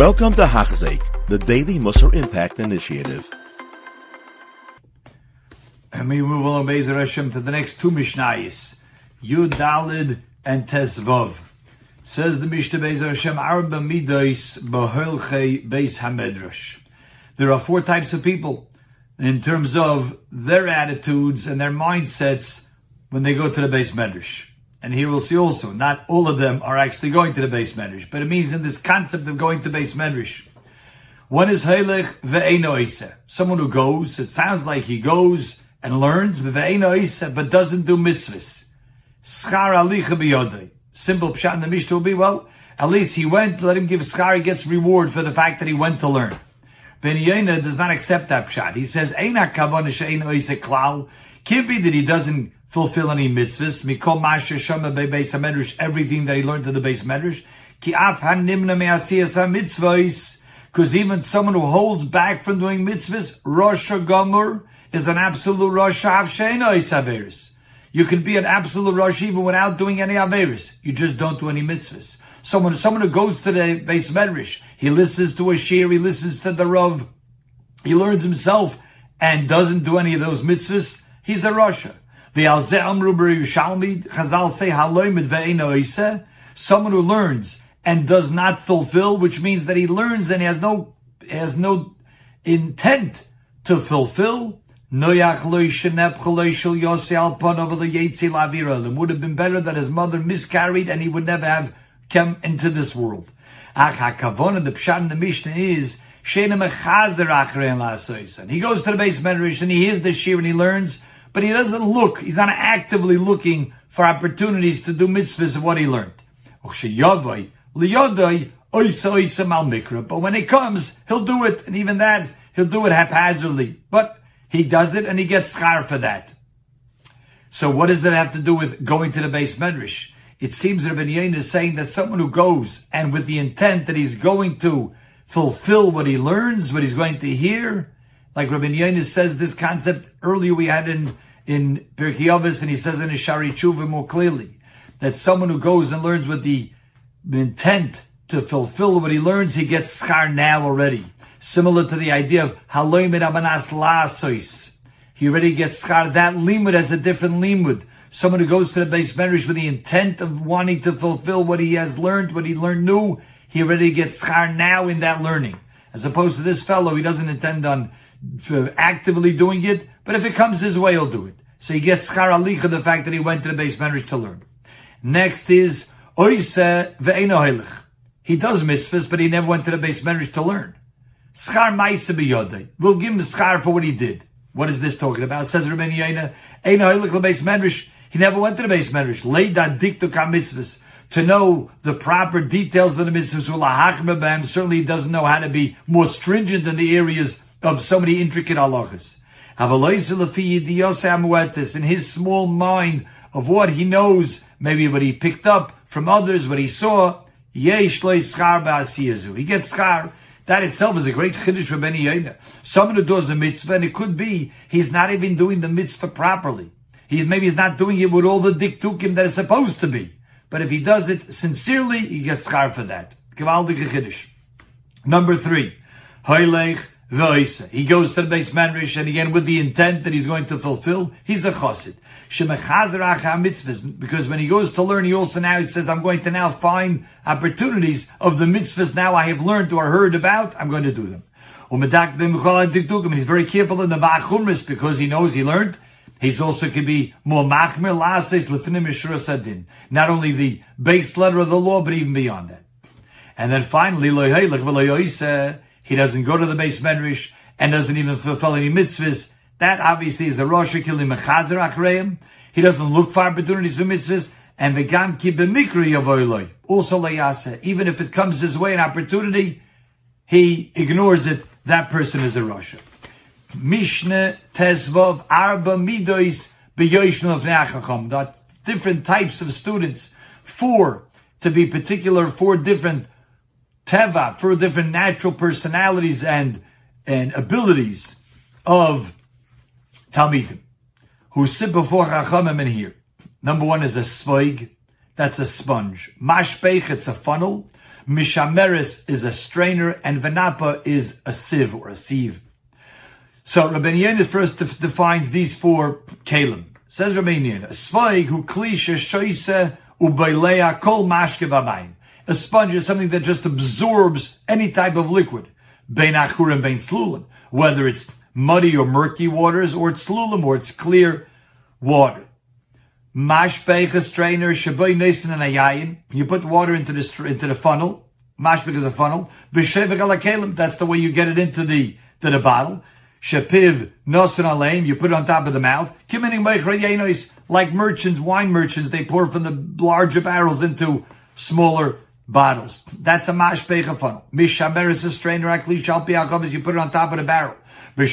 Welcome to Hachzik, the Daily Musar Impact Initiative. And we move along Bezer Hashem to the next two Mishnayis, Yud Dalid and Tesvav. Says the Mishnah Bezer Hashem, Arba Midois Beholche Beis Hamedrash. There are four types of people in terms of their attitudes and their mindsets when they go to the beis medrash. And here we'll see also, not all of them are actually going to the beis medrash, but it means in this concept of going to beis medrash. One is Heilig ve'eno someone who goes, it sounds like he goes and learns, ve'eno but doesn't do mitzvahs. Schar alicha biyodei. Simple pshat in the Mishnah will be, well, at least he went, let him give schar, he gets reward for the fact that he went to learn. Ben Yena does not accept that pshat. He says, Eina kavana she'eno klal. Can't be that he doesn't fulfill any mitzvahs. Mikol masha shama everything that he learned to the beis medrash. Ki af hanimna me'asiyas. Because even someone who holds back from doing mitzvahs, Rosh Gomor, is an absolute Rosh Averis. You can be an absolute Rosh even without doing any Averis. You just don't do any mitzvahs. Someone, someone who goes to the beis medrash, he listens to a shir, he listens to the Rav, he learns himself, and doesn't do any of those mitzvahs, he's a Rasha. Chazal say someone who learns and does not fulfill, which means that he learns and he has no has no intent to fulfill. It would have been better that his mother miscarried and he would never have come into this world. The pshat in the Mishnah is he goes to the beis medrash and he hears the shir and he learns but he doesn't look, he's not actively looking for opportunities to do mitzvahs of what he learned. But when it comes, he'll do it, and even that, he'll do it haphazardly. But he does it, and he gets schar for that. So what does it have to do with going to the beis medrash? It seems that Rabbi Yain is saying that someone who goes and with the intent that he's going to fulfill what he learns, what he's going to hear, like Rabbi Yonis says this concept earlier we had in, in Pirkei and he says in his Shari Tshuva more clearly, that someone who goes and learns with the, intent to fulfill what he learns, he gets schar now already. Similar to the idea of haloim abanas la'asois. He already gets schar. That limud has a different limud. Someone who goes to the beis medrash with the intent of wanting to fulfill what he has learned, what he learned new, he already gets schar now in that learning. As opposed to this fellow, he doesn't intend on for actively doing it, but if it comes his way, he'll do it. So he gets schar alicha, the fact that he went to the beis medrash to learn. Next is oise ve'eno He does mitzvahs, but he never went to the beis medrash to learn. Schar ma'isa biyodei. We'll give him schar for what he did. What is this talking about? Says Rabbeinu Yaina, Eino Heilich lebeis medrash. He never went to the beis medrash. Leida diktuk mitzvahs. To know the proper details of the mitzvahs, certainly he doesn't know how to be more stringent in the areas of so many intricate halachas. In his small mind of what he knows, maybe what he picked up from others, what he saw, he gets schar. That itself is a great chiddush for Beni Yoda. Someone who does a mitzvah, and it could be he's not even doing the mitzvah properly. He maybe he's not doing it with all the diktukim that it's supposed to be. But if he does it sincerely, he gets schar for that. Number three, Hoylech he goes to the beis medrash, and again with the intent that he's going to fulfill, he's a chosid. Because when he goes to learn, he also now he says, I'm going to now find opportunities of the mitzvahs now I have learned or heard about, I'm going to do them. He's very careful in the vachumris because he knows he learned. He's also can be more machmir lases Not only the base letter of the law, but even beyond that. And then finally, he doesn't go to the beis medrash and doesn't even fulfill any mitzvahs. That obviously is a Rosh Achreim. He doesn't look for opportunities for mitzvahs. And vegam ki b'mikri yavoyloi. Also layasa. Even if it comes his way an opportunity, he ignores it. That person is a Rosh. Mishnah Tezvov Arba Midois B'yoishnu of That different types of students. Four, to be particular, four different teva, for different natural personalities and, and abilities of Talmidim who sit before Chachamim in here. Number one is a svoig, that's a sponge. Mashpech, it's a funnel. Mishameris is a strainer, and Venapa is a sieve or a sieve. So Rabbi Yehuda first defines these four kalim. Says Rabbi Yehuda, a sveig who klisha shoise ubailea kol mashke A sponge is something that just absorbs any type of liquid. Bein and bein slulim. Whether it's muddy or murky waters, or it's slulim, or it's clear water. Mashbech, a strainer, shaboy nesin and ayayin. You put water into the, into the funnel. Mashbech is a funnel. V'shevek ala That's the way you get it into the, to the bottle. Shapiv nosun aleim. You put it on top of the mouth. Kimining like merchants, wine merchants, they pour from the larger barrels into smaller bottles. That's a mashbecha funnel. Mishaber is a strainer, akli shalpi you put it on top of the barrel. When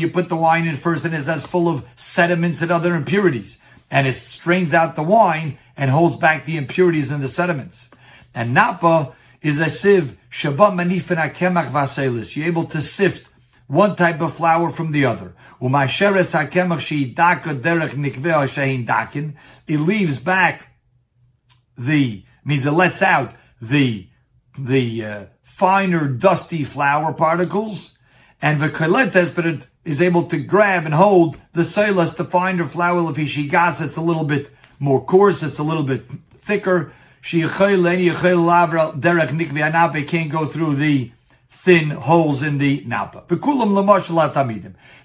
you put the wine in first and it's that's full of sediments and other impurities. And it strains out the wine and holds back the impurities and the sediments. And napa is a sieve. Shabbat manifin akemach vaselis. You're able to sift one type of flour from the other. It leaves back the, means it lets out the, the uh, finer dusty flour particles and the koletes, but it is able to grab and hold the silas, the finer flour of Ishigas. It's a little bit more coarse, it's a little bit thicker. Derek can't go through the thin holes in the napa.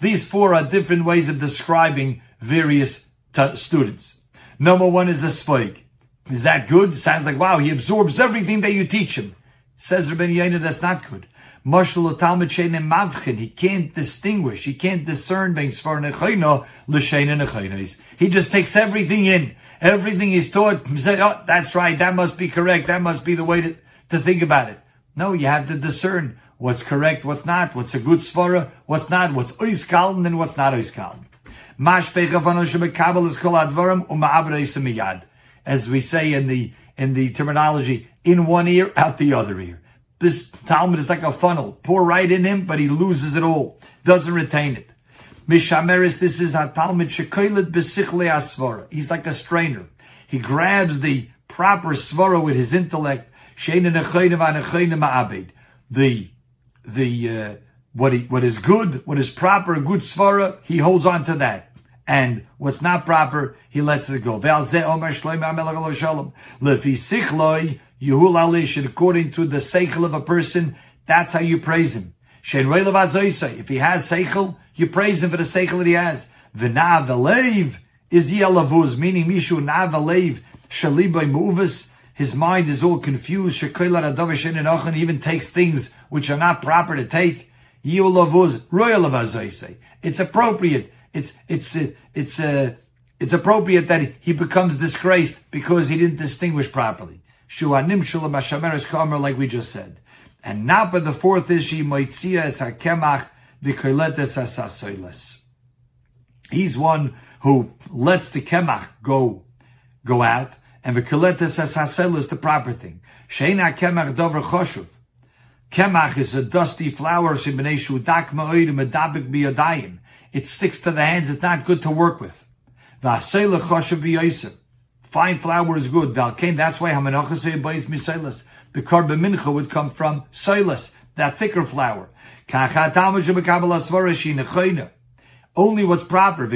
These four are different ways of describing various t- students. Number one is a sveig. Is that good? It Sounds like, wow, he absorbs everything that you teach him. Says Rabbi Yaina, that's not good. Mashal Talmud Mavchin. He can't distinguish. He can't discern L'Shein and He just takes everything in. Everything he's taught. He said, "Oh, that's right. That must be correct. That must be the way to, to think about it." No, you have to discern what's correct, what's not, what's a good svara, what's not, what's oiskaln and what's not oiskaln. As we say in the in the terminology, in one ear, out the other ear. This Talmid is like a funnel. Pour right in him, but he loses it all. Doesn't retain it. Mishameris, this is a Talmid shekoilet besichle asvara. He's like a strainer. He grabs the proper svara with his intellect. The, the, uh, what he, what is good, what is proper, good svara, he holds on to that. And what's not proper, he lets it go. According to the seichel of a person, that's how you praise him. If he has seichel, you praise him for the seichel that he has. V'na v'leiv is yalavuz, meaning mishu na v'leiv shalibai movus. His mind is all confused. Shekayla even takes things which are not proper to take. Yilavuz, royal It's appropriate. It's, it's, it's, uh, it's appropriate that he becomes disgraced because he didn't distinguish properly. Shuanim Shulam Hashameres Kamer, like we just said. And Napa, the fourth is she Moitzia es Hakemach v'koiletes asasoiles. He's one who lets the Kemach go, go out, and v'koiletes asasel is the proper thing. Sheina Kemach dover choshuv. Kemach is a dusty flower, it sticks to the hands, it's not good to work with. Fine flour is good. That's why Hamanachas Bayis Misailas. The Karba Mincha would come from Silas, that thicker flour. Only what's proper.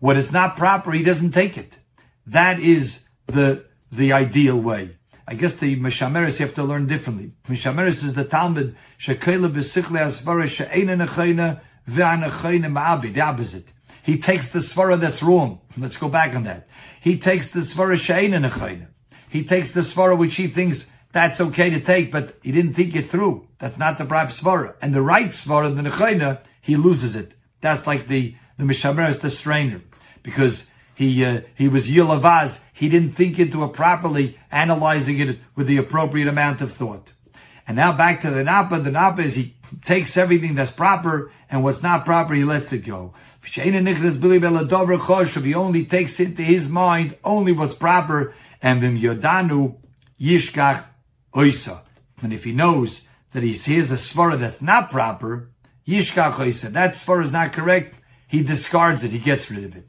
What is not proper, he doesn't take it. That is the, the ideal way. I guess the Mishameris you have to learn differently. Mishameris is the Talmid, Shekela Besikle Asvara She'ena Nechayna Ve'anachayna Ma'abi, the opposite. He takes the svara that's wrong. Let's go back on that. He takes the svara she'ena nechayna. He takes the svara which he thinks that's okay to take, but he didn't think it through. That's not the proper svara. And the right svara, the nechayna, he loses it. That's like the, the mishamer is the strainer. Because he, uh, he was yilavaz. He didn't think into it properly, analyzing it with the appropriate amount of thought. And now back to the napa. The napa is he takes everything that's proper and what's not proper, he lets it go. He only takes into his mind only what's proper, and vim yodanu yishkach oisa. And if he knows that he hears a svara that's not proper, yishkach oisa, that svara is not correct, he discards it, he gets rid of it.